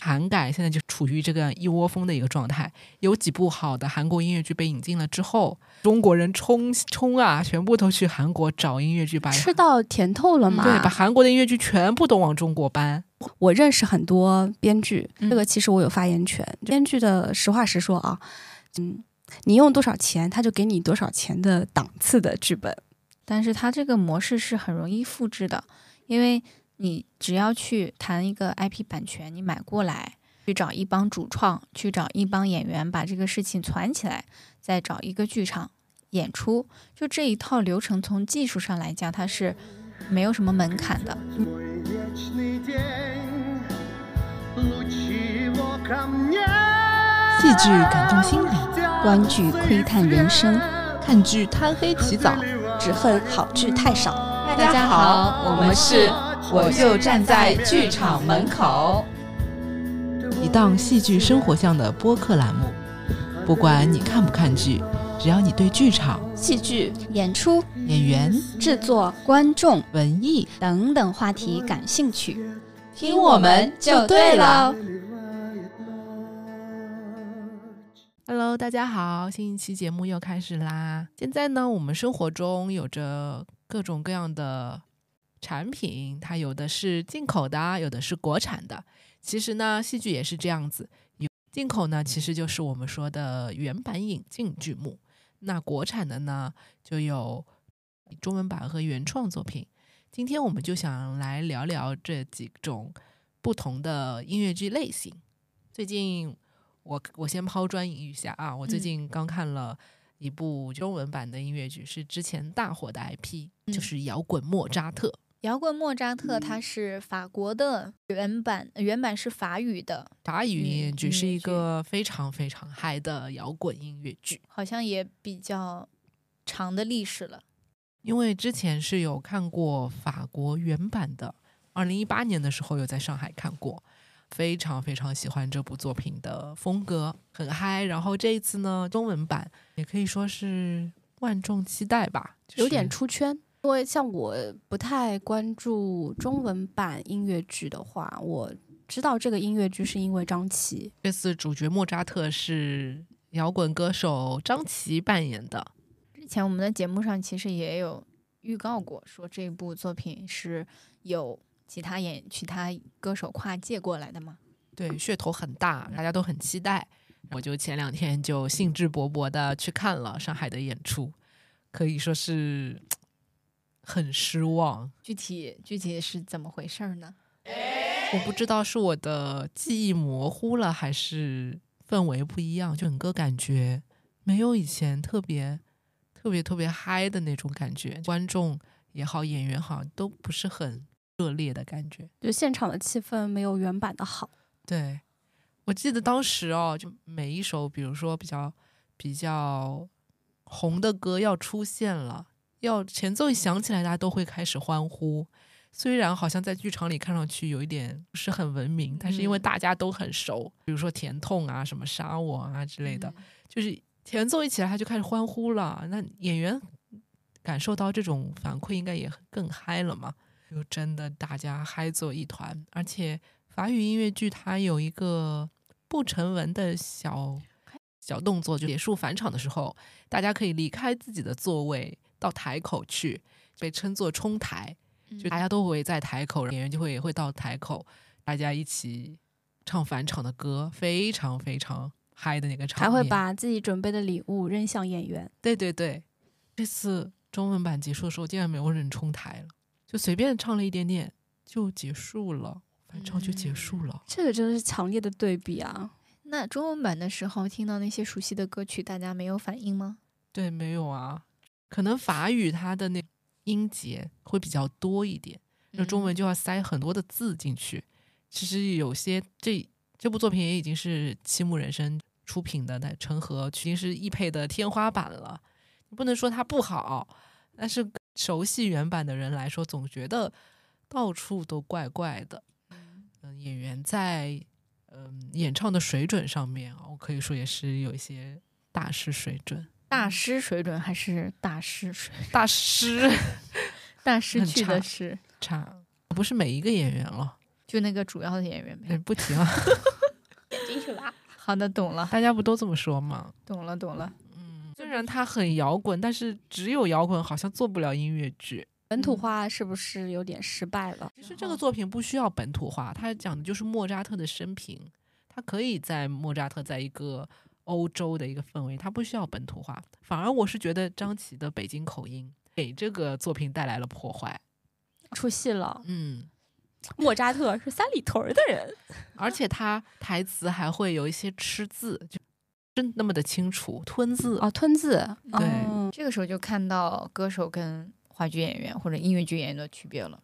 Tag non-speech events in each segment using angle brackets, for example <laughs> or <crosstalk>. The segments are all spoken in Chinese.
韩改现在就处于这个一窝蜂的一个状态，有几部好的韩国音乐剧被引进了之后，中国人冲冲啊，全部都去韩国找音乐剧，把吃到甜头了嘛？对，把韩国的音乐剧全部都往中国搬。我认识很多编剧，嗯这个其实我有发言权。编剧的实话实说啊，嗯，你用多少钱，他就给你多少钱的档次的剧本。但是它这个模式是很容易复制的，因为你只要去谈一个 ip 版权你买过来去找一帮主创去找一帮演员把这个事情攒起来再找一个剧场演出。就这一套流程从技术上来讲它是没有什么门槛的。戏剧感动心灵观剧窥探人生看剧贪黑起早只恨好剧太少。大家好我们是我就站在剧场门口。一档戏剧生活向的播客栏目，不管你看不看剧，只要你对剧场、戏剧、演出、演员、制作、观众文艺等等话题感兴趣，听我们就对了。Hello，大家好，新一期节目又开始啦。现在呢，我们生活中有着各种各样的产品，它有的是进口的，有的是国产的。其实呢，戏剧也是这样子，有进口呢，其实就是我们说的原版引进剧目。那国产的呢，就有中文版和原创作品。今天我们就想来聊聊这几种不同的音乐剧类型。最近我我先抛砖引玉一下啊，我最嗯近刚看了一部中文版的音乐剧，是之前大火的 IP，、嗯就是摇滚莫扎特。摇滚莫扎特它是法国的原版，原版是法语的，法语音乐剧嗯是一个非常非常嗨的摇滚音乐剧，好像也比较长的历史了。因为之前是有看过法国原版的，二零一八年的时候有在上海看过，非常非常喜欢这部作品的风格，很嗨。然后这一次呢，中文版也可以说是万众期待吧，就是有点出圈。因为像我不太关注中文版音乐剧的话，我知道这个音乐剧是因为张琪。这次主角莫扎特是摇滚歌手张琪扮演的。之前我们的节目上其实也有预告过，说这部作品是有其他演其他歌手跨界过来的嘛。对，噱头很大，大家都很期待。我就前两天就兴致勃勃的去看了上海的演出，可以说是很失望。具体具体是怎么回事儿呢？我不知道是我的记忆模糊了，还是氛围不一样，就整个感觉没有以前特别特别特别嗨的那种感觉。观众也好，演员好，都不是很热烈的感觉。就现场的气氛没有原版的好。对，我记得当时哦，就每一首，比如说比较比较红的歌要出现了，要前奏一响起来，大家都会开始欢呼。虽然好像在剧场里看上去有一点不是很文明，但是因为嗯大家都很熟，比如说甜痛啊、什么杀我啊之类的，就是前奏一起来他就开始欢呼了。那演员感受到这种反馈，应该也更嗨了嘛？就真的大家嗨作一团，而且法语音乐剧它有一个不成文的小小动作，就结束返场的时候，大家可以离开自己的座位到台口去，被称作冲台，就大家都围在台口，演员就会会到台口，大家一起唱返场的歌，非常非常嗨的那个场面。还会把自己准备的礼物扔向演员。对对对，这次中文版结束的时候，竟然没有人冲台了，就随便唱了一点点就结束了，返场就结束了。这个真的是强烈的对比啊！那中文版的时候听到那些熟悉的歌曲，大家没有反应吗？对，没有啊，可能法语它的那音节会比较多一点，那中文就要塞很多的字进去。其实有些这这部作品也已经是七木人生出品的，那成河已经是易配的天花板了。你不能说它不好，但是熟悉原版的人来说，总觉得到处都怪怪的。嗯，演员在嗯演唱的水准上面啊，我可以说也是有一些大师水准。大师水准还是大师水？<laughs> 大师大师去的是差，不是每一个演员了。就那个主要的演员呗。哎不提了，点进去吧。好的，懂了，大家不都这么说吗？懂了，懂了。嗯虽然他很摇滚，但是只有摇滚好像做不了音乐剧。本土化是不是有点失败了？其实这个作品不需要本土化，它讲的就是莫扎特的生平，他可以在莫扎特在一个欧洲的一个氛围，它不需要本土化。反而我是觉得张琪的北京口音给这个作品带来了破坏。出戏了。嗯，莫扎特是三里屯儿的人，而且他台词还会有一些吃字，就真那么的清楚，吞字。哦，吞字。对哦这个时候就看到歌手跟话剧演员或者音乐剧演员的区别了。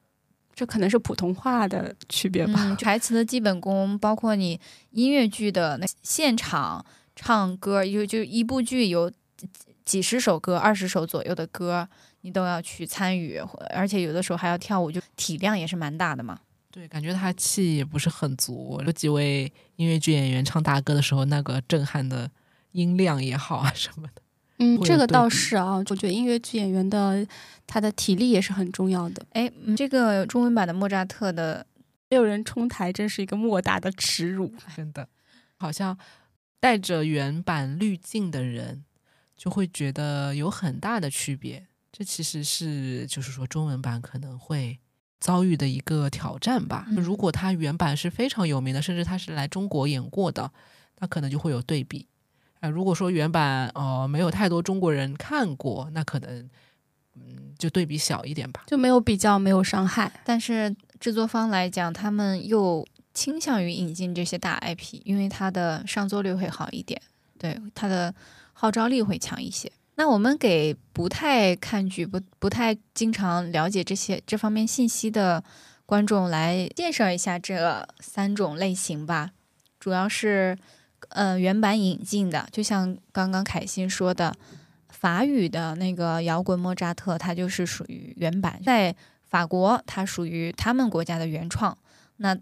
这可能是普通话的区别吧。嗯，台词的基本功，包括你音乐剧的那现场唱歌，就就一部剧有几几十首歌、二十首左右的歌，你都要去参与，而且有的时候还要跳舞，就体量也是蛮大的嘛。对，感觉他气也不是很足。有几位音乐剧演员唱大歌的时候，那个震撼的音量也好啊什么的。<laughs> 嗯，这个倒是啊，我觉得音乐剧演员的他的体力也是很重要的。哎，嗯这个中文版的莫扎特的，没有人冲台，真是一个莫大的耻辱。真的，好像带着原版滤镜的人，就会觉得有很大的区别。这其实是就是说中文版可能会遭遇的一个挑战吧。嗯如果他原版是非常有名的，甚至他是来中国演过的，那可能就会有对比。啊、如果说原版呃没有太多中国人看过，那可能嗯就对比小一点吧。就没有比较，没有伤害。但是制作方来讲，他们又倾向于引进这些大 IP，因为它的上座率会好一点，对它的号召力会强一些。那我们给不太看剧、不不太经常了解这些这方面信息的观众来介绍一下这三种类型吧。主要是呃原版引进的，就像刚刚凯欣说的，法语的那个摇滚莫扎特，它就是属于原版，在法国它属于他们国家的原创。那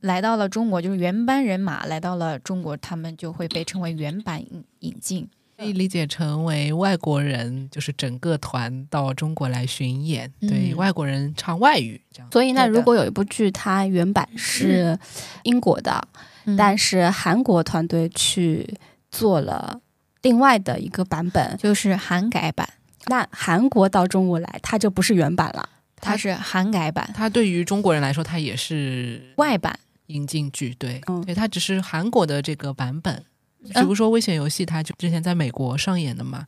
来到了中国，就是原班人马来到了中国，他们就会被称为原版引引进。可以理解成为外国人，就是整个团到中国来巡演，对嗯外国人唱外语这样。所以那，如果有一部剧，它原版是英国的，嗯但是韩国团队去做了另外的一个版本，就是韩改版，那韩国到中国来，它就不是原版了。它是韩改版它对于中国人来说，它也是外版。引进剧，对，嗯对，它只是韩国的这个版本。比嗯如说《危险游戏》，它就之前在美国上演的嘛，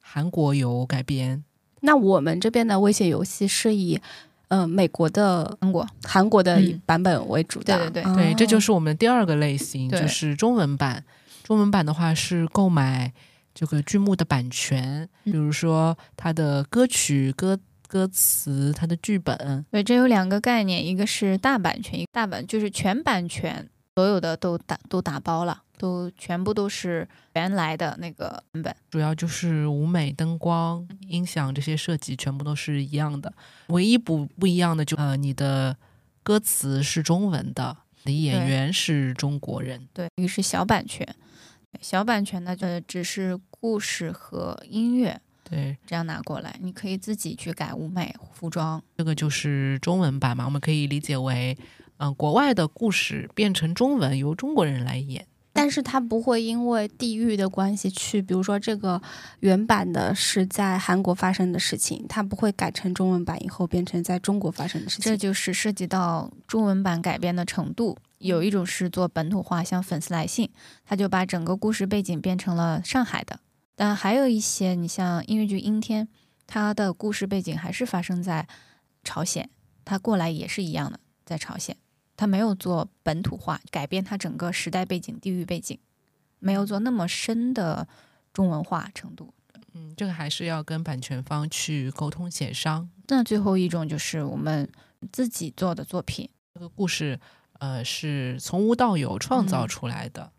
韩国有改编。那我们这边的危险游戏是以嗯美国的、韩国韩国的嗯版本为主的，对对对哦对，这就是我们第二个类型，就是中文版。中文版的话是购买这个剧目的版权，比如说它的歌曲、歌歌词、它的剧本。对，这有两个概念，一个是大版权，一个大版就是全版权，所有的都打都打包了，都全部都是原来的那个版本。主要就是舞美、灯光、音响这些设计全部都是一样的，唯一不不一样的就呃，你的歌词是中文的，你的演员是中国人。对，一个是小版权，小版权呢，呃，只是故事和音乐对，这样拿过来，你可以自己去改舞美、服装。这个就是中文版嘛，我们可以理解为，嗯、国外的故事变成中文，由中国人来演。但是它不会因为地域的关系去，比如说这个原版的是在韩国发生的事情，它不会改成中文版以后变成在中国发生的事情。这就是涉及到中文版改编的程度。有一种是做本土化，像粉丝来信，他就把整个故事背景变成了上海的。但还有一些，你像音乐剧《阴天》，它的故事背景还是发生在朝鲜，它过来也是一样的，在朝鲜，它没有做本土化，改变它整个时代背景、地域背景，没有做那么深的中文化程度。嗯，这个还是要跟版权方去沟通协商。那最后一种就是我们自己做的作品，这个故事，呃，是从无到有创造嗯出来的。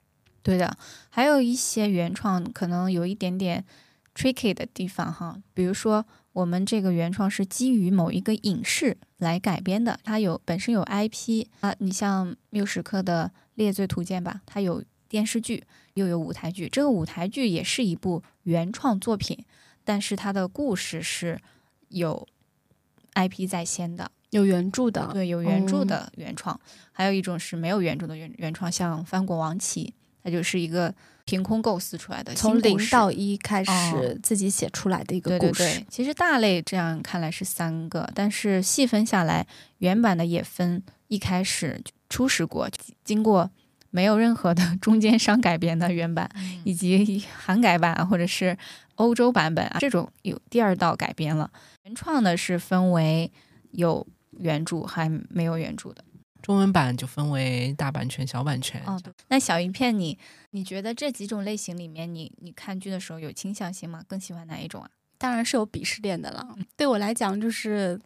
对的，还有一些原创可能有一点点 tricky 的地方哈，比如说我们这个原创是基于某一个影视来改编的，它有本身有 IP 啊，你像缪时刻的《猎罪图鉴》吧，它有电视剧又有舞台剧，这个舞台剧也是一部原创作品，但是它的故事是有 IP 在先的，有原著的，对，有原著哦。的原创，还有一种是没有原著的原原创，像《翻滚王旗》，它就是一个凭空构思出来的从零到一开始哦自己写出来的一个故事。对，其实大类这样看来是三个，但是细分下来，原版的也分一开始初始国，经过没有任何的 <laughs> 中间商改编的原版，以及韩改版或者是欧洲版本啊，这种有第二道改编了。原创的是分为有原著还没有原著的。中文版就分为大版权、小版权。哦，对。那小鱼片你，你觉得这几种类型里面，你你看剧的时候有倾向性吗？更喜欢哪一种啊？当然是有鄙视链的了。对我来讲，就是，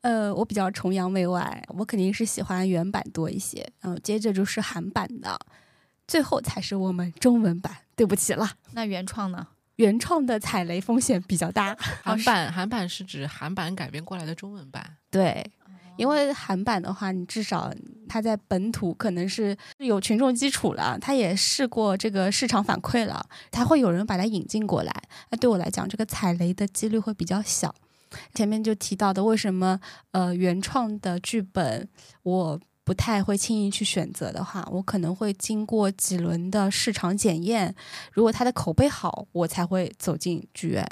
呃，我比较崇洋媚外，我肯定是喜欢原版多一些，然后接着就是韩版的，最后才是我们中文版。对不起了，那原创呢？<laughs> 原创的踩雷风险比较大。韩版韩版是指韩版改编过来的中文版。对，因为韩版的话，你至少它在本土可能是有群众基础了，它也试过这个市场反馈了，它会有人把它引进过来。那对我来讲，这个踩雷的几率会比较小。前面就提到的，为什么呃原创的剧本我不太会轻易去选择的话，我可能会经过几轮的市场检验，如果它的口碑好，我才会走进剧院。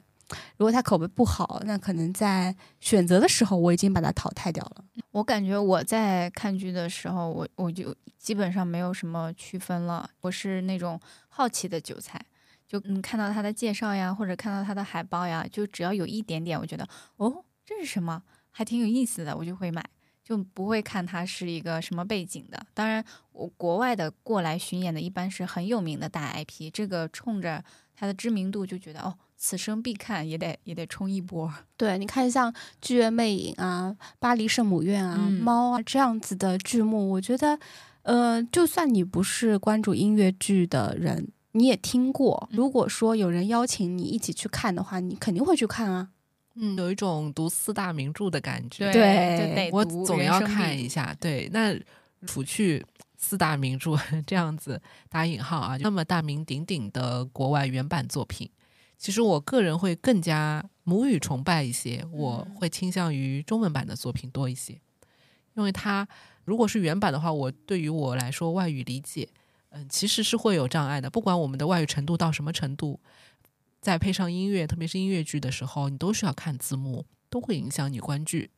如果他口碑不好，那可能在选择的时候我已经把它淘汰掉了。我感觉我在看剧的时候，我我就基本上没有什么区分了。我是那种好奇的韭菜，就嗯看到他的介绍呀，或者看到他的海报呀，就只要有一点点，我觉得哦这是什么，还挺有意思的，我就会买，就不会看它是一个什么背景的。当然，我国外的过来巡演的一般是很有名的大 IP，这个冲着他的知名度就觉得哦，此生必看，也得也得冲一波。对，你看像《剧院魅影》啊、《巴黎圣母院》啊、嗯猫啊这样子的剧目，我觉得，呃，就算你不是关注音乐剧的人，你也听过。如果说有人邀请你一起去看的话，你肯定会去看啊。嗯，有一种读四大名著的感觉。对我总要看一下。对，那除去四大名著 <laughs> 这样子打引号啊，那么大名鼎鼎的国外原版作品，其实我个人会更加母语崇拜一些，我会倾向于中文版的作品多一些，因为它如果是原版的话，我对于我来说外语理解，嗯，其实是会有障碍的，不管我们的外语程度到什么程度。再配上音乐，特别是音乐剧的时候，你都需要看字幕，都会影响你观剧。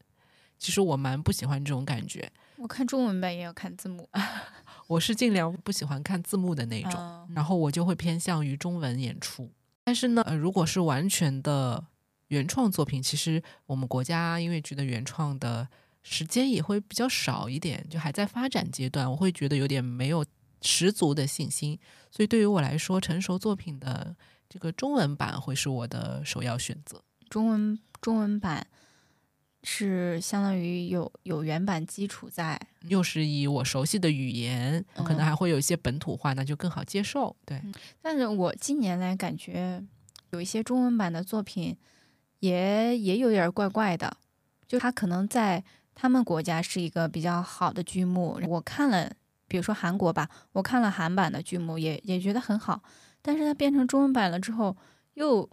其实我蛮不喜欢这种感觉，我看中文版也要看字幕 <laughs> 我是尽量不喜欢看字幕的那种，嗯然后我就会偏向于中文演出。但是呢，如果是完全的原创作品，其实我们国家音乐剧的原创的时间也会比较少一点，就还在发展阶段，我会觉得有点没有十足的信心。所以对于我来说，成熟作品的这个中文版会是我的首要选择。中文中文版是相当于有有原版基础在，又是以我熟悉的语言，可能嗯。还会有一些本土化，那就更好接受。对，但是我近年来感觉有一些中文版的作品也也有点儿怪怪的，就它可能在他们国家是一个比较好的剧目，我看了，比如说韩国吧，我看了韩版的剧目也也觉得很好，但是它变成中文版了之后又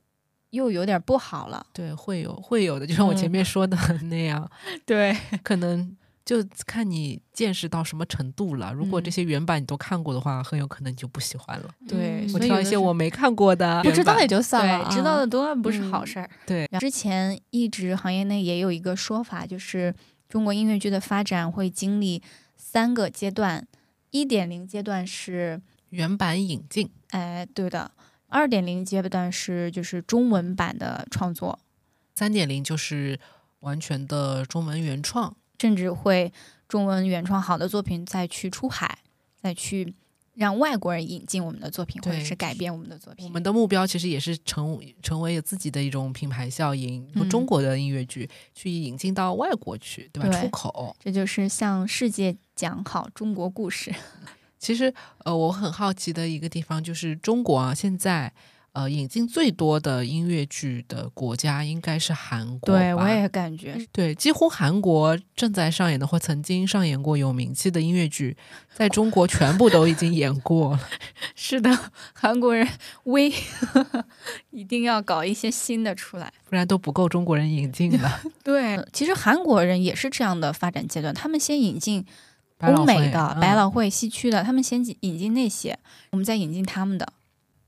又有点不好了。对，会有会有的，就像我前面说的 <laughs> 那样，<laughs> 对，可能就看你见识到什么程度了。如果这嗯些原版你都看过的话，很有可能你就不喜欢了。对嗯我挑一些我没看过的不知道也就算了啊，知道的多不是好嗯事儿。对之前一直行业内也有一个说法，就是中国音乐剧的发展会经历三个阶段，一点零阶段是，原版引进，哎，对的，二点零阶段是就是中文版的创作，三点零就是完全的中文原创。甚至会中文原创好的作品再去出海，再去让外国人引进我们的作品，或者是改编我们的作品。我们的目标其实也是成成为自己的一种品牌效应，中国的音乐剧去引进到外国去，对吧？对出口。这就是向世界讲好中国故事。<laughs> 其实，呃，我很好奇的一个地方就是中国啊，现在呃引进最多的音乐剧的国家应该是韩国。对我也感觉对，几乎韩国正在上演的或曾经上演过有名气的音乐剧，在中国全部都已经演过了。<laughs> 是的，韩国人威 <laughs> 一定要搞一些新的出来。不然都不够中国人引进的。<laughs> 对，其实韩国人也是这样的发展阶段，他们先引进欧美的、嗯百老汇、西区的，他们先引引进那些，我们再引进他们的。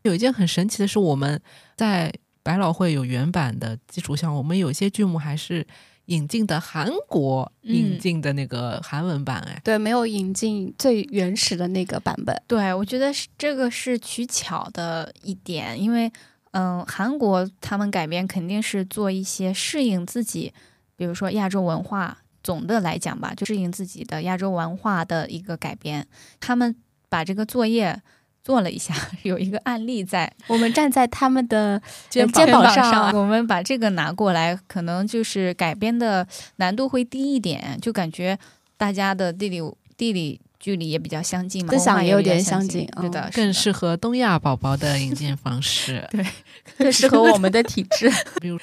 有一件很神奇的是，我们在百老汇有原版的基础上，我们有些剧目还是引进的韩国嗯引进的那个韩文版。哎、对，没有引进最原始的那个版本。对，我觉得是这个是取巧的一点，因为嗯，韩国他们改编肯定是做一些适应自己，比如说亚洲文化，总的来讲吧，就适应自己的亚洲文化的一个改编。他们把这个作业做了一下，<laughs> 有一个案例在我们站在他们的 <laughs> 肩肩膀上，上我们把这个拿过来，可能就是改编的难度会低一点，就感觉大家的地理地理距离也比较相近嘛，思想也有点相相近对的，嗯更适合东亚宝宝的引进方式。对 <laughs> 更适合我们的体质。比如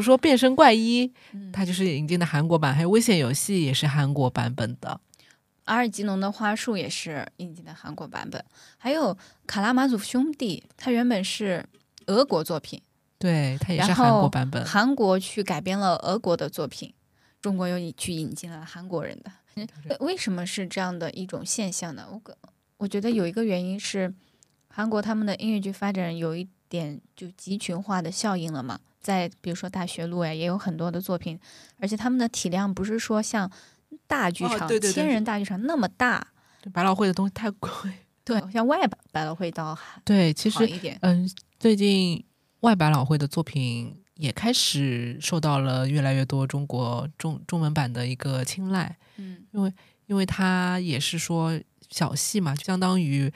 说《变身怪医》，嗯它就是引进的韩国版，还有《危险游戏》也是韩国版本的。阿尔吉农的花束也是引进的韩国版本，还有卡拉马祖兄弟，它原本是俄国作品，对，它也是韩国版本。韩国去改编了俄国的作品，中国又引去引进了韩国人的。嗯为什么是这样的一种现象呢？我个我觉得有一个原因是，韩国他们的音乐剧发展有一点就集群化的效应了嘛。在比如说大学路呀，也有很多的作品，而且他们的体量不是说像大剧场、哦对对对千人大剧场那么大，百老汇的东西太贵。<laughs> 对，像外百百老汇倒还对，其实一点。嗯，最近外百老汇的作品也开始受到了越来越多中国中中文版的一个青睐，嗯因为它也是说小戏嘛，就相当于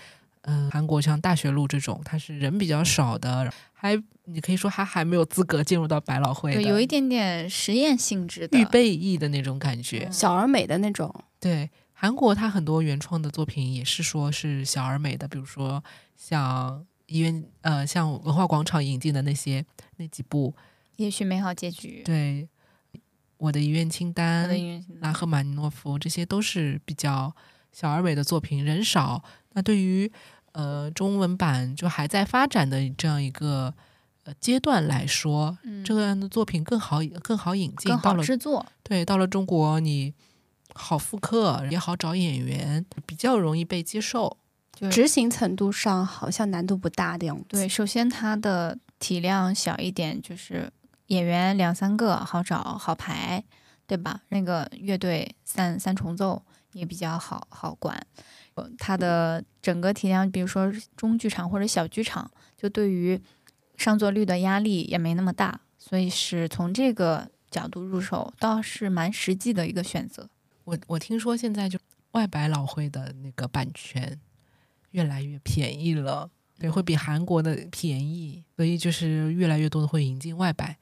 嗯、呃韩国像大学路这种，它是人比较少的，还你可以说它还没有资格进入到百老汇有一点点实验性质的预备役的那种感觉。嗯小而美的那种，对，韩国它很多原创的作品也是说是小而美的，比如说像医院呃像文化广场引进的那些那几部，也许美好结局。对，我的遗愿清我单拉赫玛尼诺夫这些都是比较小而美的作品，人少。那对于呃中文版就还在发展的这样一个呃阶段来说，嗯这样的作品更好更好引进，更好到了制作。对，到了中国你好复刻，也好找演员，比较容易被接受。执行程度上好像难度不大的样子。对，首先它的体量小一点，就是演员两三个好找好排，对吧？那个乐队三三重奏也比较好好管。它的整个体量，比如说中剧场或者小剧场，就对于上座率的压力也没那么大，所以是从这个角度入手，倒是蛮实际的一个选择。我我听说现在就外百老汇的那个版权越来越便宜了，对，会比韩国的便宜，所以就是越来越多的会引进外百。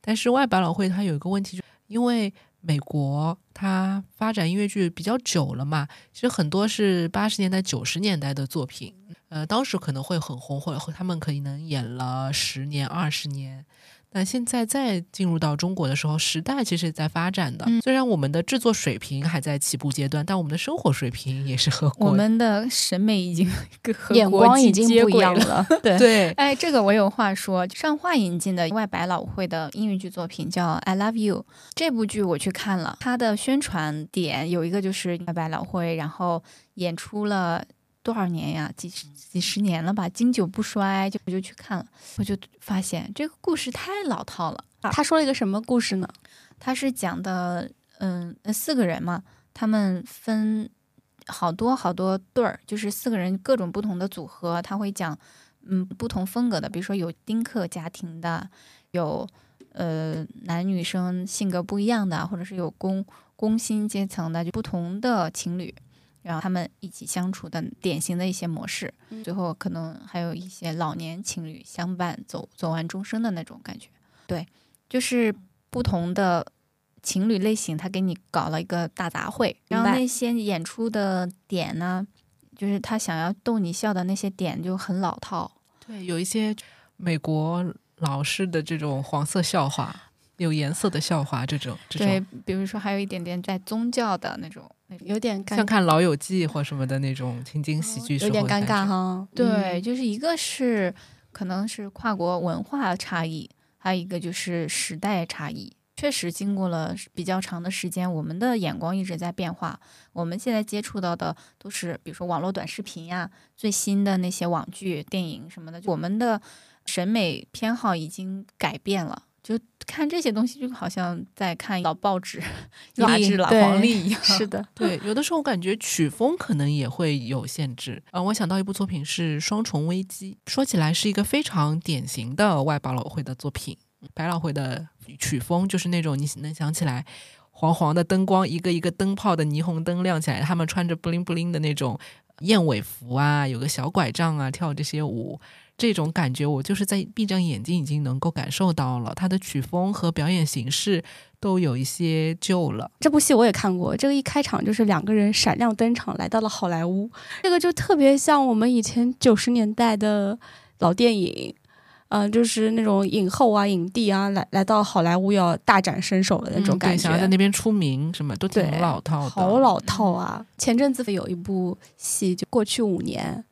但是外百老汇它有一个问题，就因为美国它发展音乐剧比较久了嘛，其实很多是八十年代、九十年代的作品，呃，当时可能会很红，或者他们可能演了十年、二十年。那现在再进入到中国的时候，时代其实也在发展的。嗯虽然我们的制作水平还在起步阶段，但我们的生活水平也是和国我们的审美已经 <laughs> 和眼光已经不一样了。<laughs> 对，对哎，这个我有话说。上画引进的外百老汇的英语剧作品叫《I Love You》，这部剧我去看了，它的宣传点有一个就是外百老汇，然后演出了多少年呀？几十几十年了吧，经久不衰。就我就去看了，我就发现这个故事太老套了。他说了一个什么故事呢？他是讲的，嗯，呃四个人嘛，他们分好多好多对儿，就是四个人各种不同的组合，他会讲，嗯，不同风格的，比如说有丁克家庭的，有呃男女生性格不一样的，或者是有工工薪阶层的，就不同的情侣。然后他们一起相处的典型的一些模式，嗯最后可能还有一些老年情侣相伴走走完终生的那种感觉。对，就是不同的情侣类型，他给你搞了一个大杂烩，然后那些演出的点呢，就是他想要逗你笑的那些点就很老套。对，有一些美国老式的这种黄色笑话，有颜色的笑话，这种这对，比如说还有一点点在宗教的那种。有点尴像看《老友记》或什么的那种情景喜剧时有点尴尬哈。对，嗯就是一个是可能是跨国文化差异，还有一个就是时代差异。确实，经过了比较长的时间，我们的眼光一直在变化。我们现在接触到的都是，比如说网络短视频呀、最新的那些网剧、电影什么的，我们的审美偏好已经改变了。就看这些东西，就好像在看老报纸、<laughs> 杂志、老黄历一样。<laughs> 是的，<laughs> 对，有的时候我感觉曲风可能也会有限制。嗯、我想到一部作品是《双重危机》，说起来是一个非常典型的外百老汇的作品。百老汇的曲风就是那种你能想起来，黄黄的灯光，一个一个灯泡的霓虹灯亮起来，他们穿着布灵布灵的那种燕尾服啊，有个小拐杖啊，跳这些舞。这种感觉，我就是在闭上眼睛已经能够感受到了。它的曲风和表演形式都有一些旧了。这部戏我也看过，这个一开场就是两个人闪亮登场，来到了好莱坞，这个就特别像我们以前九十年代的老电影。嗯、就是那种影后啊、影帝啊，来来到好莱坞要大展身手的那种感觉，想要在那边出名，什么都挺老套的。好老套啊！前阵子有一部戏，就过去五年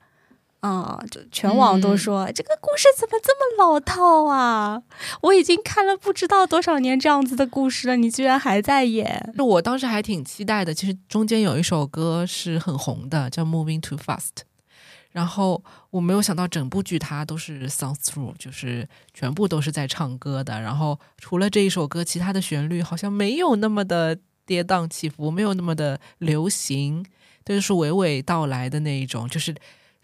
啊，就全网都说、这个故事怎么这么老套啊！我已经看了不知道多少年这样子的故事了，你居然还在演。那我当时还挺期待的。其实中间有一首歌是很红的，叫《Moving Too Fast》。然后我没有想到整部剧它都是 sound through，就是全部都是在唱歌的。然后除了这一首歌，其他的旋律好像没有那么的跌宕起伏，没有那么的流行，都是娓娓道来的那一种。就是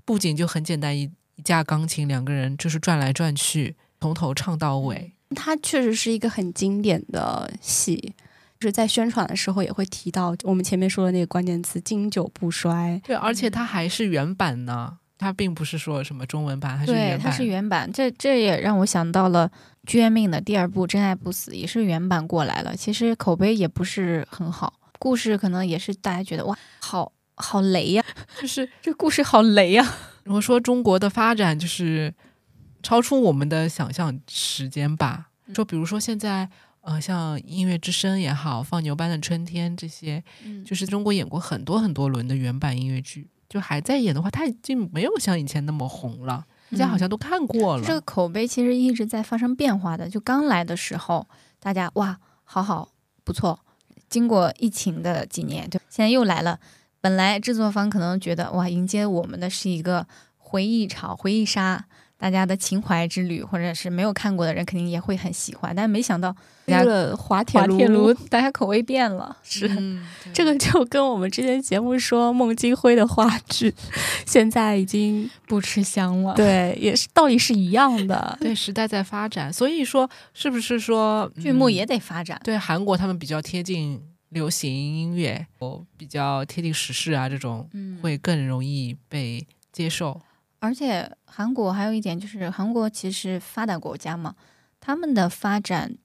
不仅就很简单，一一架钢琴，两个人就是转来转去，从头唱到尾。它确实是一个很经典的戏，就是在宣传的时候也会提到我们前面说的那个关键词“经久不衰对，而且它还是原版呢，它并不是说什么中文版，它是，原版。它是原版，这这也让我想到了《剧院命》的第二部《真爱不死》，也是原版过来了。其实口碑也不是很好，故事可能也是大家觉得哇，好好雷呀、<laughs> 就是这故事好雷呀、<laughs> 如果说中国的发展就是超出我们的想象时间吧。说比如说现在呃，像《音乐之声》也好，《放牛班的春天》这些，嗯就是中国演过很多很多轮的原版音乐剧，就还在演的话，他已经没有像以前那么红了，大家好像都看过了。这个口碑其实一直在发生变化的。就刚来的时候，大家哇，好好不错。经过疫情的几年，对，现在又来了。本来制作方可能觉得哇，迎接我们的是一个回忆潮、回忆杀，大家的情怀之旅，或者是没有看过的人肯定也会很喜欢。但没想到”，为了滑铁卢。大家口味变了。是嗯，这个就跟我们之前节目说孟京辉的话剧，<laughs> 现在已经不吃香了。对，也是道理是一样的。<laughs> 对时代在发展，所以说是不是说嗯剧目也得发展。对韩国他们比较贴近流行音乐，哦，比较贴近时事啊，这种嗯会更容易被接受。而且韩国还有一点就是，韩国其实发达国家嘛，他们的发展，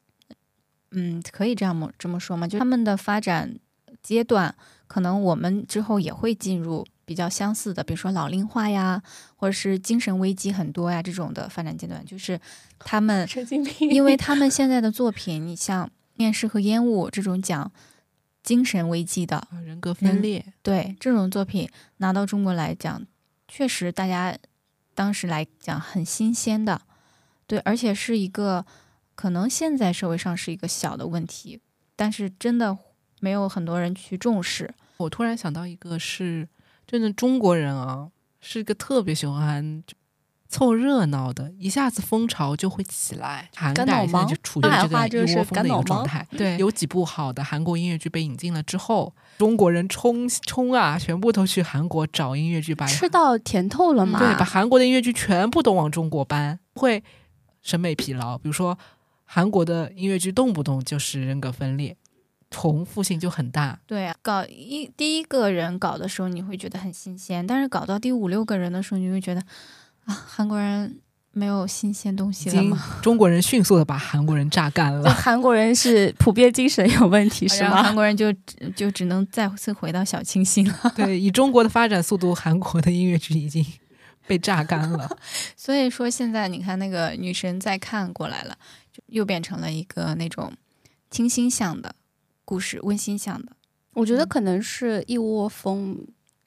嗯，可以这样么这么说嘛？就他们的发展阶段，可能我们之后也会进入比较相似的，比如说老龄化呀，或者是精神危机很多呀这种的发展阶段，就是他们因为他们现在的作品，你像《面试和烟雾》这种讲精神危机的，啊人格分裂，对这种作品拿到中国来讲，确实大家当时来讲很新鲜的，对，而且是一个可能现在社会上是一个小的问题，但是真的没有很多人去重视。我突然想到一个是，真的中国人啊，是一个特别喜欢凑热闹的，一下子风潮就会起来。韩改现在就处于这个一窝蜂的一个状态。对，有几部好的韩国音乐剧被引进了之后，中国人冲冲啊，全部都去韩国找音乐剧，把吃到甜头了嘛？对，把韩国的音乐剧全部都往中国搬，会审美疲劳。比如说，韩国的音乐剧动不动就是人格分裂，重复性就很大。对啊，搞一第一个人搞的时候，你会觉得很新鲜，但是搞到第五六个人的时候，你会觉得啊，韩国人没有新鲜东西了吗？<laughs> 中国人迅速的把韩国人榨干了。韩国人是普遍精神有问题是吗？韩国人就只就只能再次回到小清新了。<laughs> 对，以中国的发展速度，韩国的音乐剧已经被榨干了。<laughs> 所以说现在你看那个女神再看过来了，就又变成了一个那种清新向的故事，温馨向的。我觉得可能是一窝蜂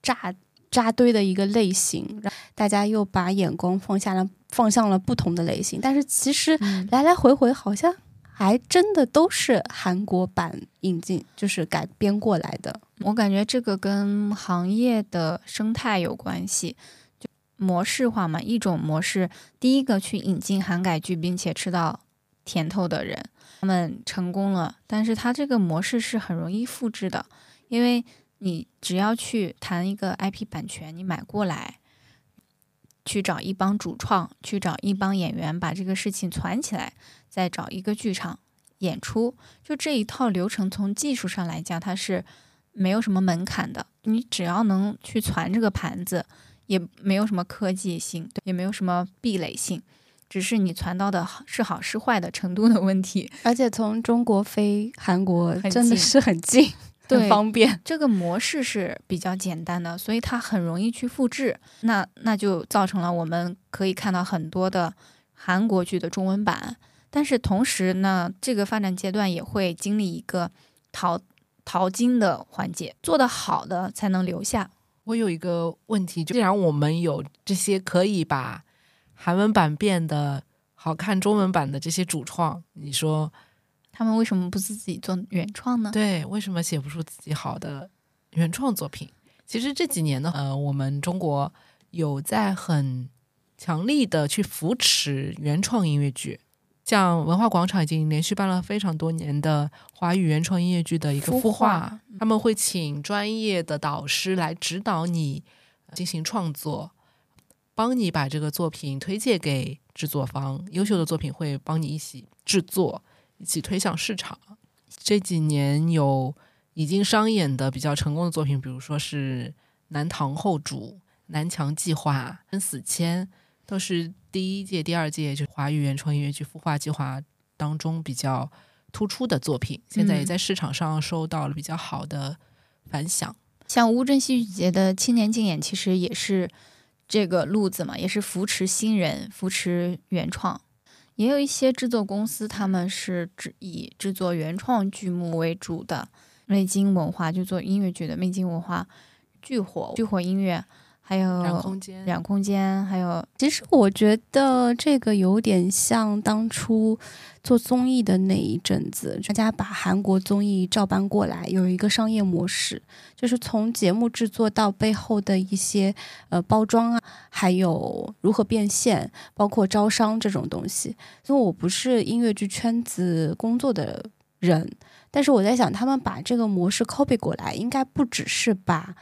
扎扎堆的一个类型，大家又把眼光放下了，放向了不同的类型。但是其实嗯来来回回好像还真的都是韩国版引进，就是改编过来的。我感觉这个跟行业的生态有关系，就模式化嘛。一种模式，第一个去引进韩改剧，并且吃到甜头的人，他们成功了。但是他这个模式是很容易复制的，因为你只要去谈一个 IP 版权，你买过来，去找一帮主创，去找一帮演员，把这个事情攒起来，再找一个剧场演出，就这一套流程，从技术上来讲，它是。没有什么门槛的，你只要能去攒这个盘子，也没有什么科技性，也没有什么壁垒性，只是你传到的是好是坏的程度的问题。而且从中国飞韩国真的是很近，对很方便。这个模式是比较简单的，所以它很容易去复制。那那就造成了我们可以看到很多的韩国剧的中文版，但是同时呢，这个发展阶段也会经历一个淘淘金的环节，做得好的才能留下。我有一个问题，就既然我们有这些可以把韩文版变得好看中文版的这些主创，你说他们为什么不自己做原创呢？对？为什么写不出自己好的原创作品？其实这几年呢，呃，我们中国有在很强力的去扶持原创音乐剧。像文化广场已经连续办了非常多年的华语原创音乐剧的一个孵孵化化，他们会请专业的导师来指导你呃进行创作，帮你把这个作品推荐给制作方，优秀的作品会帮你一起制作，一起推向市场。这几年有已经商演的比较成功的作品，比如说是《南唐后主》《南墙计划》《生死签》，都是第一届、第二届就华语原创音乐剧孵化计划当中比较突出的作品，现在也嗯在市场上收到了比较好的反响。像乌镇戏剧节的青年竞演，其实也是这个路子嘛，也是扶持新人、扶持原创。也有一些制作公司，他们是制以制作原创剧目为主的，魅晶文化就做音乐剧的，魅晶文化、巨火、巨火音乐，还有染空间，两空间，还有其实我觉得这个有点像当初做综艺的那一阵子，大家把韩国综艺照搬过来，有一个商业模式，就是从节目制作到背后的一些呃包装啊，还有如何变现，包括招商这种东西。因为我不是音乐剧圈子工作的人，但是我在想，他们把这个模式 copy 过来，应该不只是把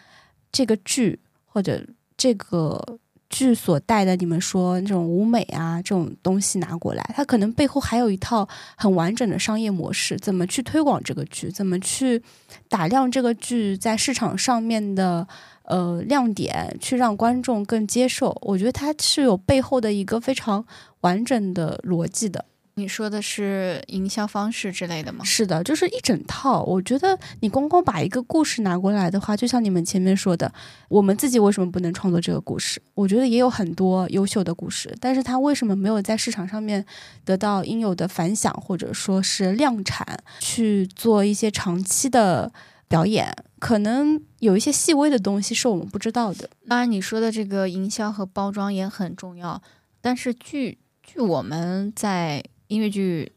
这个剧或者这个剧所带的，你们说那种舞美啊这种东西拿过来，它可能背后还有一套很完整的商业模式，怎么去推广这个剧，怎么去打量这个剧在市场上面的呃亮点，去让观众更接受。我觉得它是有背后的一个非常完整的逻辑的。你说的是营销方式之类的吗？是的，就是一整套。我觉得你光光把一个故事拿过来的话，就像你们前面说的，我们自己为什么不能创作这个故事？我觉得也有很多优秀的故事，但是它为什么没有在市场上面得到应有的反响，或者说是量产，去做一些长期的表演？可能有一些细微的东西是我们不知道的。当然，你说的这个营销和包装也很重要，但是据据我们在音乐剧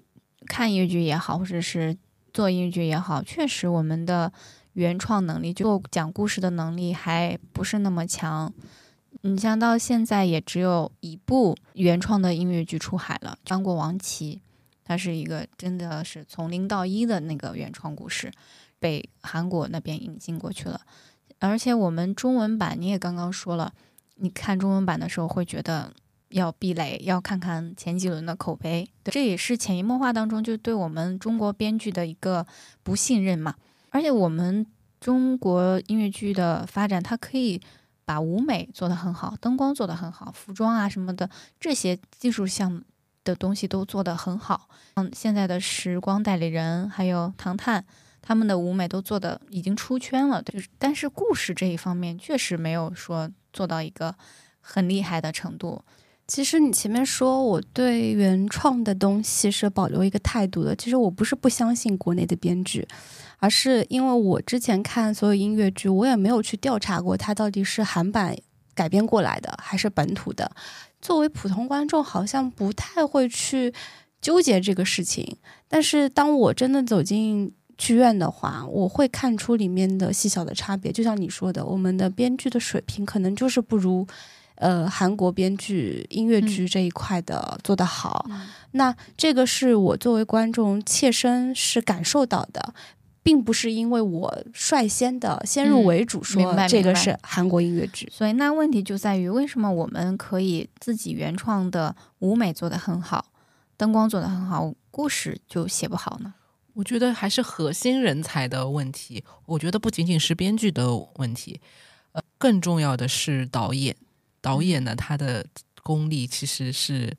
看音乐剧也好，或者是做音乐剧也好，确实我们的原创能力，就讲故事的能力还不是那么强。你像到现在也只有一部原创的音乐剧出海了，《张国王旗》，它是一个真的是从零到一的那个原创故事，被韩国那边引进过去了。而且我们中文版你也刚刚说了，你看中文版的时候会觉得要避雷，要看看前几轮的口碑，对这也是潜移默化当中就对我们中国编剧的一个不信任嘛。而且我们中国音乐剧的发展，它可以把舞美做得很好，灯光做得很好，服装啊什么的这些技术项的东西都做得很好。嗯，现在的时光代理人还有唐探。他们的舞美都做的已经出圈了，就是但是故事这一方面确实没有说做到一个很厉害的程度。其实你前面说我对原创的东西是保留一个态度的，其实我不是不相信国内的编剧，而是因为我之前看所有音乐剧，我也没有去调查过它到底是韩版改编过来的还是本土的。作为普通观众，好像不太会去纠结这个事情。但是当我真的走进剧院的话，我会看出里面的细小的差别。就像你说的，我们的编剧的水平可能就是不如。呃，韩国编剧音乐剧这一块的做得好，那这个是我作为观众切身是感受到的，并不是因为我率先的先入为主说这个是韩国音乐剧。所以那问题就在于，为什么我们可以自己原创的舞美做得很好，灯光做得很好，故事就写不好呢？我觉得还是核心人才的问题。我觉得不仅仅是编剧的问题，呃，更重要的是导演。导演呢，他的功力其实是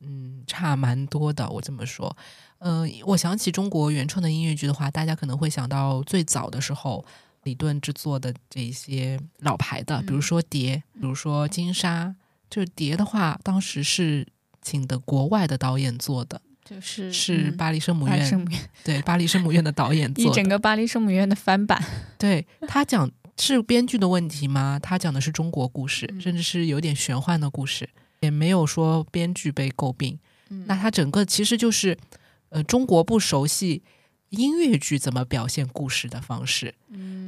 嗯差蛮多的。我这么说，嗯，我想起中国原创的音乐剧的话，大家可能会想到最早的时候李顿制作的这些老牌的，比如说《蝶》，比如说《金沙》。就是《蝶》的话，当时是请的国外的导演做的，就是是巴黎圣母院，对巴黎圣母院的导演 <laughs> 做一整个巴黎圣母院的翻版。对他讲。是编剧的问题吗？他讲的是中国故事，甚至是有点玄幻的故事，也没有说编剧被诟病。那他整个其实就是，呃，中国不熟悉音乐剧怎么表现故事的方式，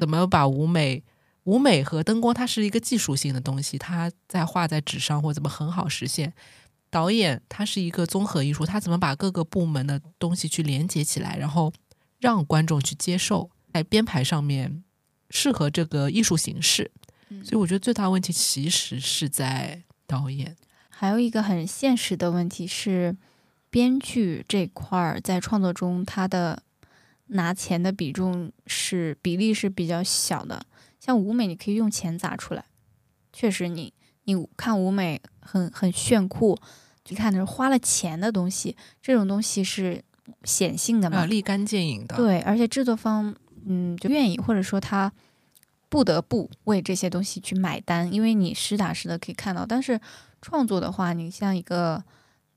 怎么把舞美、舞美和灯光，它是一个技术性的东西，它在画在纸上或怎么很好实现。导演他是一个综合艺术，他怎么把各个部门的东西去连接起来，然后让观众去接受，在编排上面。适合这个艺术形式，所以我觉得最大问题其实是在导演。还有一个很现实的问题是，编剧这块儿在创作中，他的拿钱的比重是比例是比较小的。像舞美，你可以用钱砸出来，确实，你你看舞美很很炫酷，就看的是花了钱的东西，这种东西是显性的嘛，立竿见影的。对，而且制作方。嗯，就愿意，或者说他不得不为这些东西去买单，因为你实打实的可以看到。但是创作的话，你像一个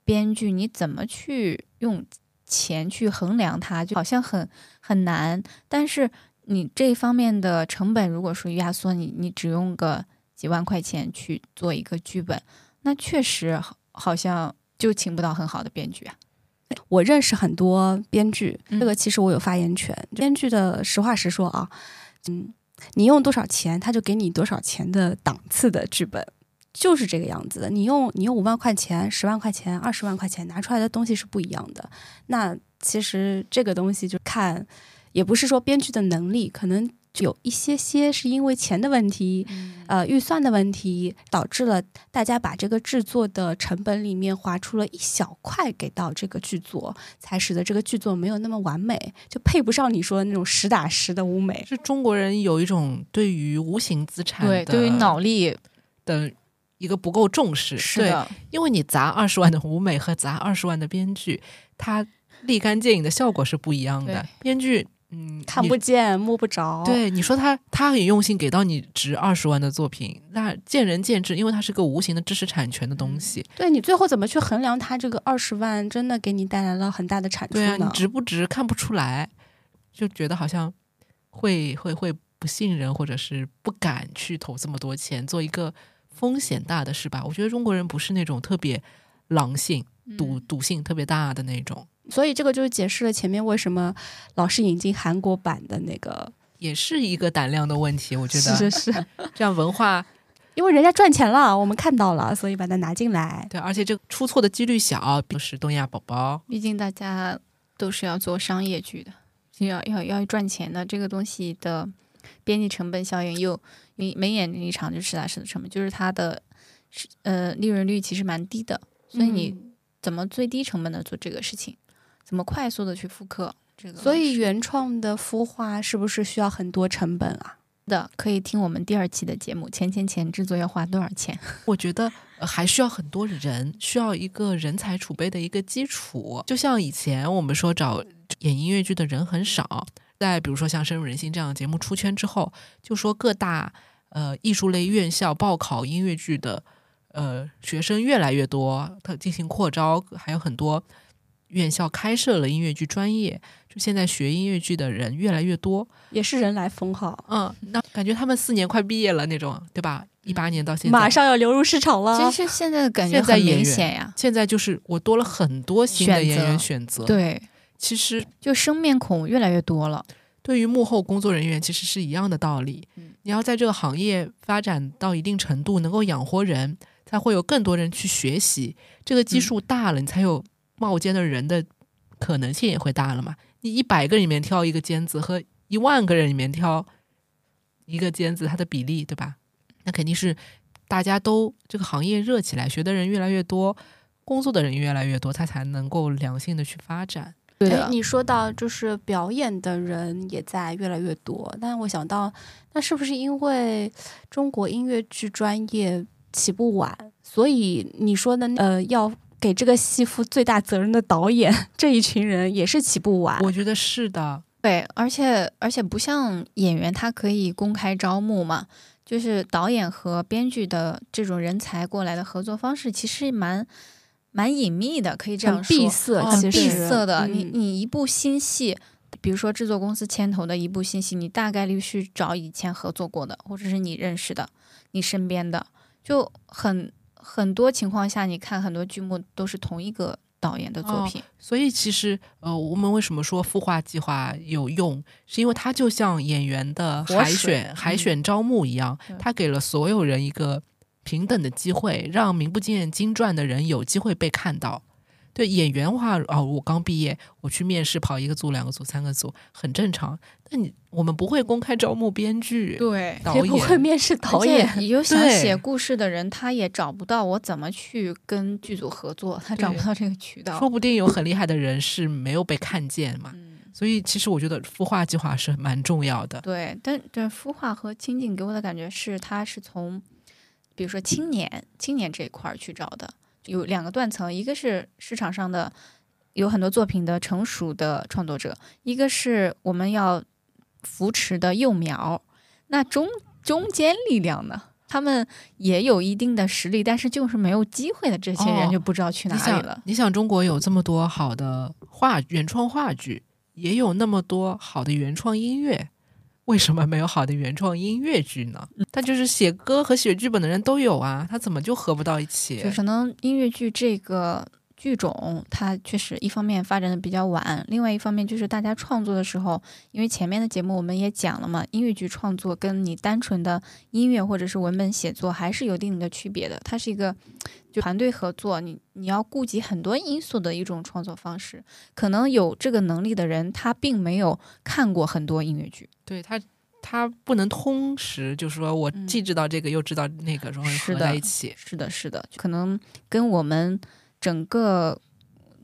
编剧，你怎么去用钱去衡量它，就好像很很难。但是你这方面的成本，如果说压缩，你你只用个几万块钱去做一个剧本，那确实好像就请不到很好的编剧啊。我认识很多编剧，这个其实我有发言权。编剧的实话实说啊，嗯，你用多少钱，他就给你多少钱的档次的剧本，就是这个样子的。你用你用五万块钱、十万块钱、二十万块钱拿出来的东西是不一样的。那其实这个东西就看，也不是说编剧的能力，可能。有一些些是因为钱的问题，呃，预算的问题，导致了大家把这个制作的成本里面划出了一小块给到这个剧作，才使得这个剧作没有那么完美，就配不上你说的那种实打实的舞美。是中国人有一种对于无形资产对对于脑力的一个不够重视，是的，因为你砸二十万的舞美和砸二十万的编剧，它立竿见影的效果是不一样的。编剧。嗯，看不见摸不着。对，你说他他很用心给到你值二十万的作品，那见仁见智，因为它是个无形的知识产权的东西。对你最后怎么去衡量他这个二十万真的给你带来了很大的产出呢？值不值看不出来，就觉得好像会会会不信任，或者是不敢去投这么多钱做一个风险大的事吧？我觉得中国人不是那种特别狼性、赌赌性特别大的那种。所以这个就是解释了前面为什么老是引进韩国版的那个，也是一个胆量的问题。我觉得是是是，<laughs> 这样文化，因为人家赚钱了，我们看到了，所以把它拿进来。对，而且这个出错的几率小，就是东亚宝宝。毕竟大家都是要做商业剧的，要要要赚钱的，这个东西的边际成本效应又你每演一场就实打实的成本，就是它的呃利润率其实蛮低的。所以你怎么最低成本的做这个事情？怎么快速的去复刻这个？所以原创的孵化是不是需要很多成本啊？的可以听我们第二期的节目，钱钱钱制作要花多少钱？我觉得还需要很多人，需要一个人才储备的一个基础。就像以前我们说找演音乐剧的人很少，在比如说像《深入人心》这样的节目出圈之后，就说各大呃艺术类院校报考音乐剧的呃学生越来越多，它进行扩招，还有很多院校开设了音乐剧专业，就现在学音乐剧的人越来越多。也是人来疯哈，嗯，那感觉他们四年快毕业了那种，对吧？一八年到现在，马上要流入市场了。其实现在的感觉很现在明显呀，现在就是我多了很多新的演员择选择。，对，其实就生面孔越来越多了。对于幕后工作人员，其实是一样的道理。嗯你要在这个行业发展到一定程度，能够养活人，才会有更多人去学习。这个基数大了，你才有冒尖的人的可能性也会大了嘛。你一百个人里面挑一个尖子，和一万个人里面挑一个尖子，它的比例对吧？那肯定是大家都这个行业热起来，学的人越来越多，工作的人越来越多，它才能够良性的去发展。哎对的，你说到就是表演的人也在越来越多，但我想到，那是不是因为中国音乐剧专业起步晚，所以你说的呃要给这个戏负最大责任的导演 <laughs> 这一群人也是起步晚？我觉得是的，对，而且而且不像演员，他可以公开招募嘛，就是导演和编剧的这种人才过来的合作方式，其实蛮蛮隐秘的，可以这样说，闭塞，哦很闭塞的。你嗯你一部新戏，比如说制作公司牵头的一部新戏，你大概率去找以前合作过的，或者是你认识的、你身边的，就很很多情况下，你看很多剧目都是同一个导演的作哦品。所以其实呃，我们为什么说孵化计划有用，是因为它就像演员的海选、海嗯选招募一样对，它给了所有人一个平等的机会，让名不见经传的人有机会被看到。对演员的话，哦，我刚毕业，我去面试跑一个组、两个组、三个组，很正常。但你我们不会公开招募编剧、对导也不会演，面试导演。你就 <laughs> 想写故事的人，他也找不到我怎么去跟剧组合作，他找不到这个渠道。说不定有很厉害的人是没有被看见嘛。嗯，所以其实我觉得孵化计划是蛮重要的。对，但对孵化和亲近给我的感觉是，他是从比如说青年青年这一块儿去找的，有两个断层，一个是市场上的有很多作品的成熟的创作者，一个是我们要扶持的幼苗。那中中间力量呢？他们也有一定的实力，但是就是没有机会的这些人哦就不知道去哪你想里了。，你想中国有这么多好的话原创话剧，也有那么多好的原创音乐，为什么没有好的原创音乐剧呢？嗯他就是写歌和写剧本的人都有啊，他怎么就合不到一起？就可能音乐剧这个剧种，它确实一方面发展的比较晚，另外一方面就是大家创作的时候，因为前面的节目我们也讲了嘛，音乐剧创作跟你单纯的音乐或者是文本写作还是有一定的区别的，它是一个就团队合作，你你要顾及很多因素的一种创作方式。可能有这个能力的人，他并没有看过很多音乐剧，对他。他不能通识，就是说我嗯既知道这个又知道那个，然后合是在一起。是的，是的，可能跟我们整个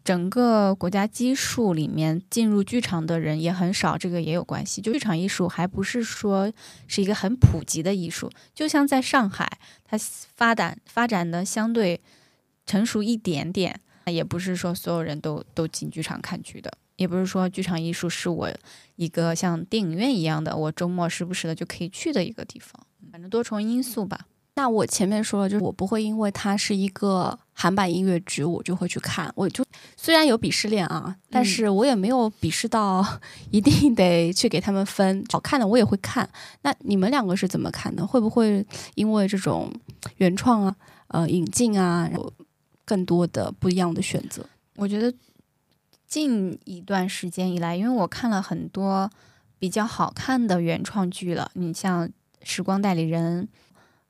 整个国家基数里面进入剧场的人也很少，这个也有关系。就剧场艺术还不是说是一个很普及的艺术，就像在上海，它发展发展的相对成熟一点点，也不是说所有人都都进剧场看剧的。也不是说剧场艺术是我一个像电影院一样的，我周末时不时的就可以去的一个地方。反正多重因素吧。那我前面说了，就是我不会因为它是一个韩版音乐剧，我就会去看。我就虽然有鄙视链啊，但是我也没有鄙视到 <laughs> 一定得去给他们分。好看的我也会看。那你们两个是怎么看的？会不会因为这种原创啊、呃引进啊，有更多的不一样的选择？我觉得近一段时间以来，因为我看了很多比较好看的原创剧了，你像《时光代理人》，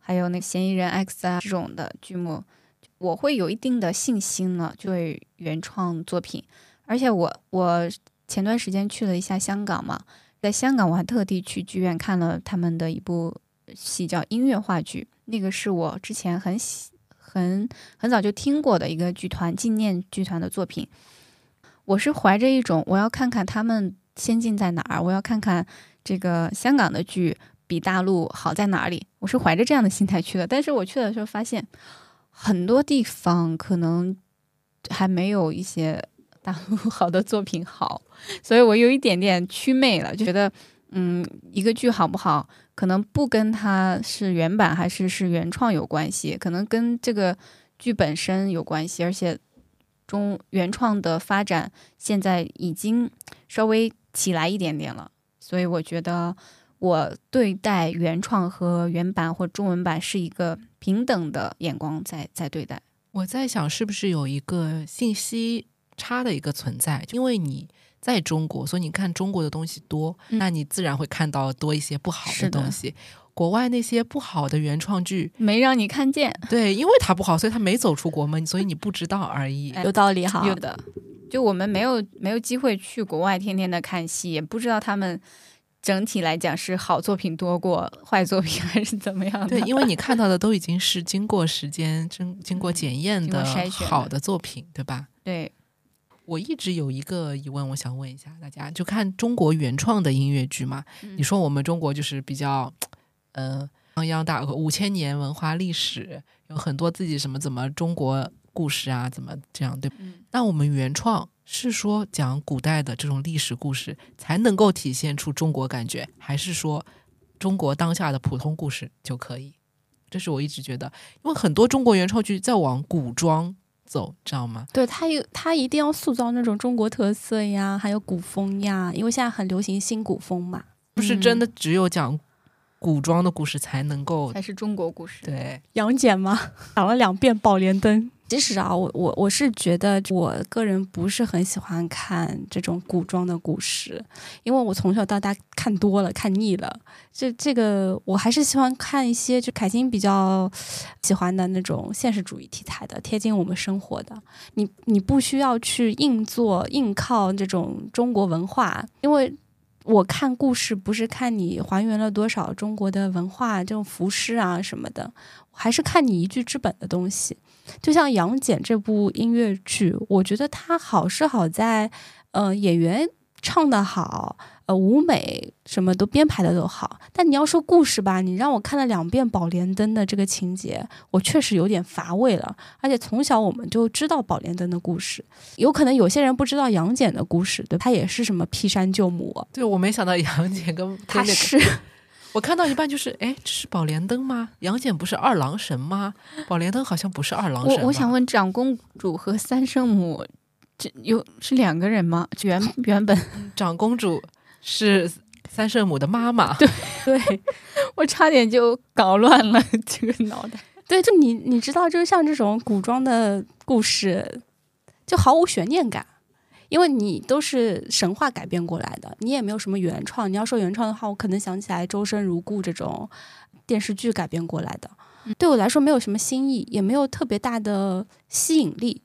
还有那个《嫌疑人 X》啊这种的剧目，我会有一定的信心了，对原创作品。而且我我前段时间去了一下香港嘛，在香港我还特地去剧院看了他们的一部戏，叫音乐话剧，那个是我之前很喜很很早就听过的一个剧团纪念剧团的作品。我是怀着一种我要看看他们先进在哪儿，我要看看这个香港的剧比大陆好在哪里。我是怀着这样的心态去的，但是我去的时候发现很多地方可能还没有一些大陆 <laughs> 好的作品好，所以我有一点点祛魅了，觉得嗯，一个剧好不好，可能不跟它是原版还是是原创有关系，可能跟这个剧本身有关系，而且中原创的发展现在已经稍微起来一点点了，所以我觉得我对待原创和原版或中文版是一个平等的眼光在在对待。我在想，是不是有一个信息差的一个存在？因为你在中国，所以你看中国的东西多，嗯那你自然会看到多一些不好的的东西。国外那些不好的原创剧，没让你看见，对，因为它不好，所以它没走出国门，所以你不知道而已。<laughs> 哎有道理哈。有的，就我们没有没有机会去国外天天的看戏，也不知道他们整体来讲是好作品多过坏作品还是怎么样的。对，因为你看到的都已经是经过时间、经经过检验的好的作品，对吧？对我一直有一个疑问，我想问一下大家，就看中国原创的音乐剧嘛？嗯你说我们中国就是比较，呃，泱泱大国，五千年文化历史，有很多自己什么怎么中国故事啊，怎么这样对？嗯那我们原创是说讲古代的这种历史故事才能够体现出中国感觉，还是说中国当下的普通故事就可以？这是我一直觉得，因为很多中国原创剧在往古装走，知道吗？对他有他一定要塑造那种中国特色呀，还有古风呀，因为现在很流行新古风嘛。不是真的只有讲古装的故事才能够才是中国故事。对。杨戬吗？<laughs> 讲了两遍《宝莲灯》。其实啊，我我我是觉得，我个人不是很喜欢看这种古装的故事，因为我从小到大看多了，看腻了。这这个我还是喜欢看一些就凯欣比较喜欢的那种现实主义题材的，贴近我们生活的。你你不需要去硬做硬靠这种中国文化，因为。我看故事不是看你还原了多少中国的文化，这种服饰啊什么的，还是看你一剧之本的东西。就像《杨戬》这部音乐剧，我觉得它好是好在，呃，演员唱的好，呃，舞美什么都编排的都好。但你要说故事吧，你让我看了两遍《宝莲灯》的这个情节，我确实有点乏味了。而且从小我们就知道宝莲灯的故事，有可能有些人不知道杨戬的故事，对，他也是什么劈山救母，对，我没想到杨戬跟他是我看到一半就是，哎，这是宝莲灯吗？杨戬不是二郎神吗？宝莲灯好像不是二郎神。我我想问，长公主和三圣母这有是两个人吗？原原本 <laughs> 长公主是三圣母的妈妈，对对，我差点就搞乱了这个脑袋。对，就你你知道，就像这种古装的故事，就毫无悬念感，因为你都是神话改编过来的，你也没有什么原创。你要说原创的话，我可能想起来《周生如故》这种电视剧改编过来的，对我来说没有什么新意，也没有特别大的吸引力。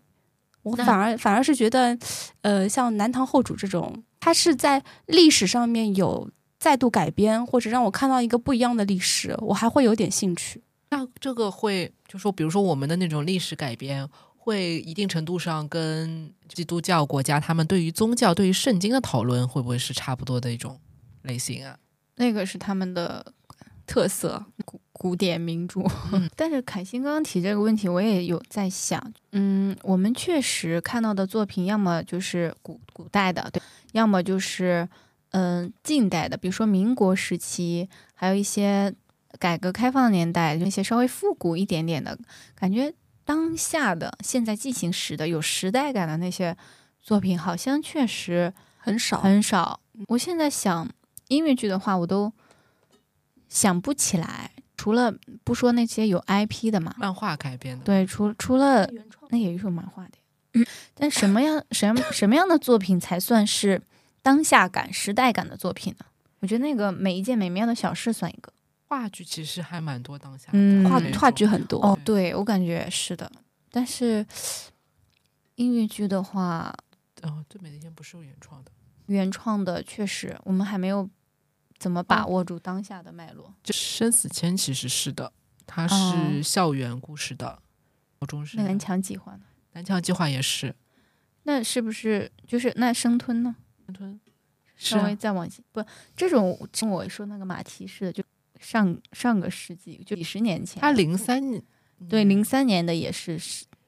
我反而反而是觉得，呃，像南唐后主这种，它是在历史上面有再度改编，或者让我看到一个不一样的历史，我还会有点兴趣。那这个会就说，比如说我们的那种历史改编，会一定程度上跟基督教国家他们对于宗教、对于圣经的讨论，会不会是差不多的一种类型啊？那个是他们的特色，古古典名著。嗯 <laughs> 但是凯欣刚刚提这个问题，我也有在想，嗯，我们确实看到的作品，要么就是古古代的，对，要么就是嗯、近代的，比如说民国时期，还有一些改革开放年代，那些稍微复古一点点的感觉。当下的现在进行时的有时代感的那些作品，好像确实很少。很少。我现在想音乐剧的话，我都想不起来。除了不说那些有 IP 的嘛，漫画改编的，对，除除了那也是有漫画的。嗯，但什么样什么什么样的作品才算是当下感、时代感的作品呢？我觉得那个每一件美妙的小事算一个。话剧其实还蛮多当下的嗯话话剧很多，哦，对我感觉是的。但是音乐剧的话，哦，最，美的一天不是原创的，原创的确实我们还没有怎么把握住当下的脉络。就生死签其实是的，它哦是校园故事的，高中生那南墙计划呢？南墙计划也是，那是不是就是那生吞呢？生吞稍微再往前，不，这种跟我说那个马蹄似的，就上上个世纪，就几十年前，他零三年对零三年的也是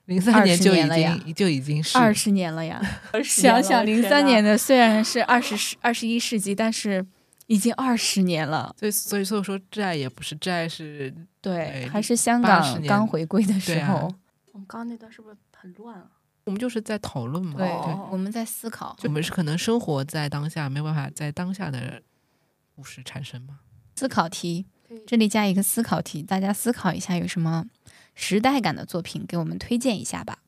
零三年就20已年了呀经就已经是二十年了呀。<laughs> 想想零三年的 <laughs> 虽然是二十世二十一世纪，但是已经二十年了。所以所以所以说债也不是债，是对，还是香港刚回归的时候。我们刚刚那段是不是很乱啊？我们就是在讨论嘛。对，哦我们在思考。我们是可能生活在当下，没有办法在当下的故事产生嘛。思考题，这里加一个思考题，大家思考一下有什么时代感的作品给我们推荐一下吧。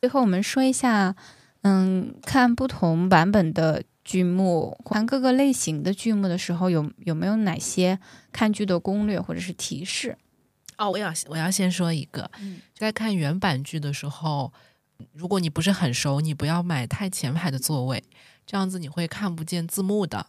最后我们说一下，嗯，看不同版本的剧目，看各个类型的剧目的时候，有有没有哪些看剧的攻略或者是提示？哦，我要我要先说一个，嗯在看原版剧的时候，如果你不是很熟，你不要买太前排的座位，这样子你会看不见字幕的，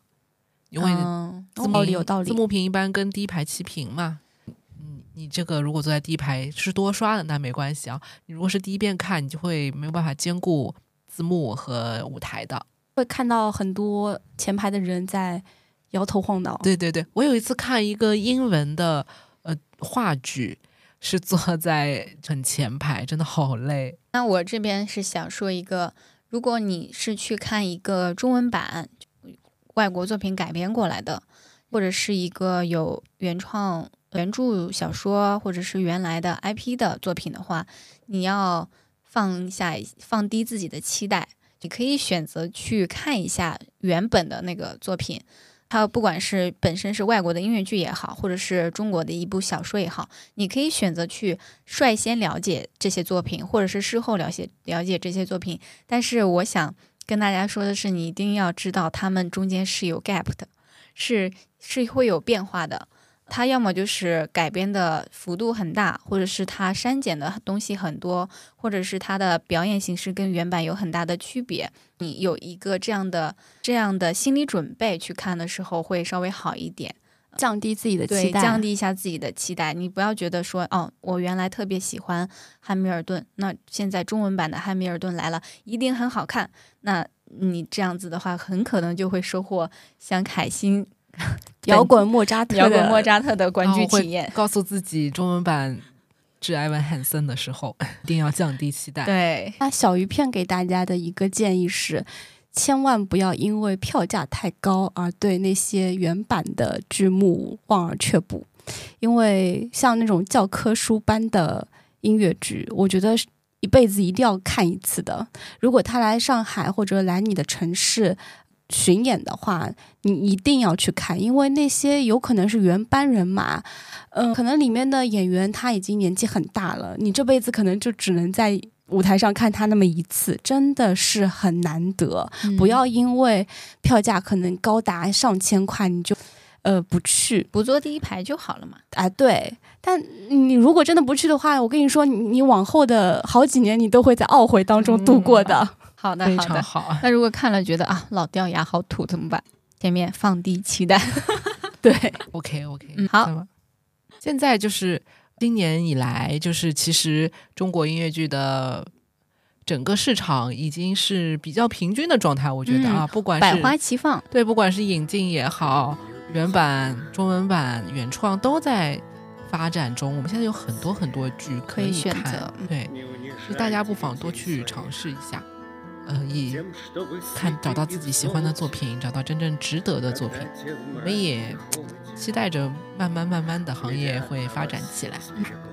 因为嗯字幕道理有道理字幕屏一般跟第一排齐平嘛。嗯，你这个如果坐在第一排是多刷的，那没关系啊。你如果是第一遍看，你就会没有办法兼顾字幕和舞台的。会看到很多前排的人在摇头晃脑。对对对，我有一次看一个英文的呃话剧，是坐在很前排，<laughs> 真的好累。那我这边是想说一个，如果你是去看一个中文版外国作品改编过来的，或者是一个有原创原著小说或者是原来的 IP 的作品的话，你要放下放低自己的期待，你可以选择去看一下原本的那个作品。它不管是本身是外国的音乐剧也好，或者是中国的一部小说也好，你可以选择去率先了解这些作品，或者是事后了解了解这些作品。但是我想跟大家说的是，你一定要知道它们中间是有 gap 的，是是会有变化的。它要么就是改编的幅度很大，或者是它删减的东西很多，或者是它的表演形式跟原版有很大的区别。你有一个这样的这样的心理准备去看的时候，会稍微好一点。降低自己的，期待，降低一下自己的期待。你不要觉得说，哦，我原来特别喜欢汉密尔顿，那现在中文版的汉密尔顿来了，一定很好看。那你这样子的话，很可能就会收获像凯欣 <laughs> 摇滚莫扎特摇滚莫扎特的观剧体验。告诉自己，中文版致埃文汉森的时候，<laughs> 一定要降低期待。对，那小鱼片给大家的一个建议是，千万不要因为票价太高而对那些原版的剧目望而却步，因为像那种教科书般的音乐剧，我觉得一辈子一定要看一次的。如果他来上海或者来你的城市。巡演的话，你一定要去看，因为那些有可能是原班人马，嗯、可能里面的演员他已经年纪很大了，你这辈子可能就只能在舞台上看他那么一次，真的是很难得。嗯不要因为票价可能高达上千块，你就呃不去不坐第一排就好了嘛。啊。对，但你如果真的不去的话，我跟你说，你你往后的好几年你都会在懊悔当中度过的。好的，非好的。常好。那如果看了觉得啊老掉牙好土怎么办？前面放低期待。<laughs> <laughs> 对，OK OK，嗯好现在就是今年以来，就是其实中国音乐剧的整个市场已经是比较平均的状态，我觉得啊，不管是百是花齐放，对，不管是引进也好，原版、中文版、原创都在发展中。我们现在有很多很多剧可以以看选择嗯。对，所以大家不妨多去尝试一下，呃，以看找到自己喜欢的作品，找到真正值得的作品。我们也期待着慢慢慢慢的行业会发展起来。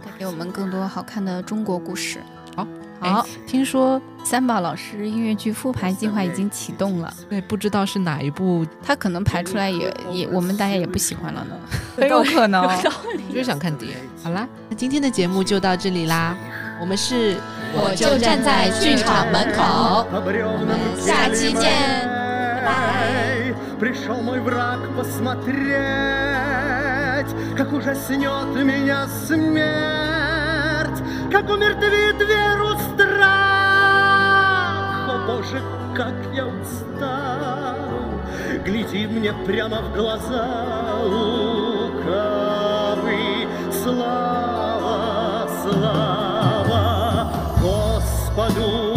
带给我们更多好看的中国故事。好，好哎，听说三宝老师音乐剧复排计划已经启动了，对，不知道是哪一部，他可能排出来也也我们大家也不喜欢了呢，很有可能。<laughs> 我就想看碟。好啦，那今天的节目就到这里啦，我们是我就站在剧场门口，我们下期见，拜拜。 Пришел мой враг посмотреть, как ужаснет меня смерть, как умертвит веру страх. О Боже, как я устал, гляди мне прямо в глаза, лукавый, слава, слава Balu.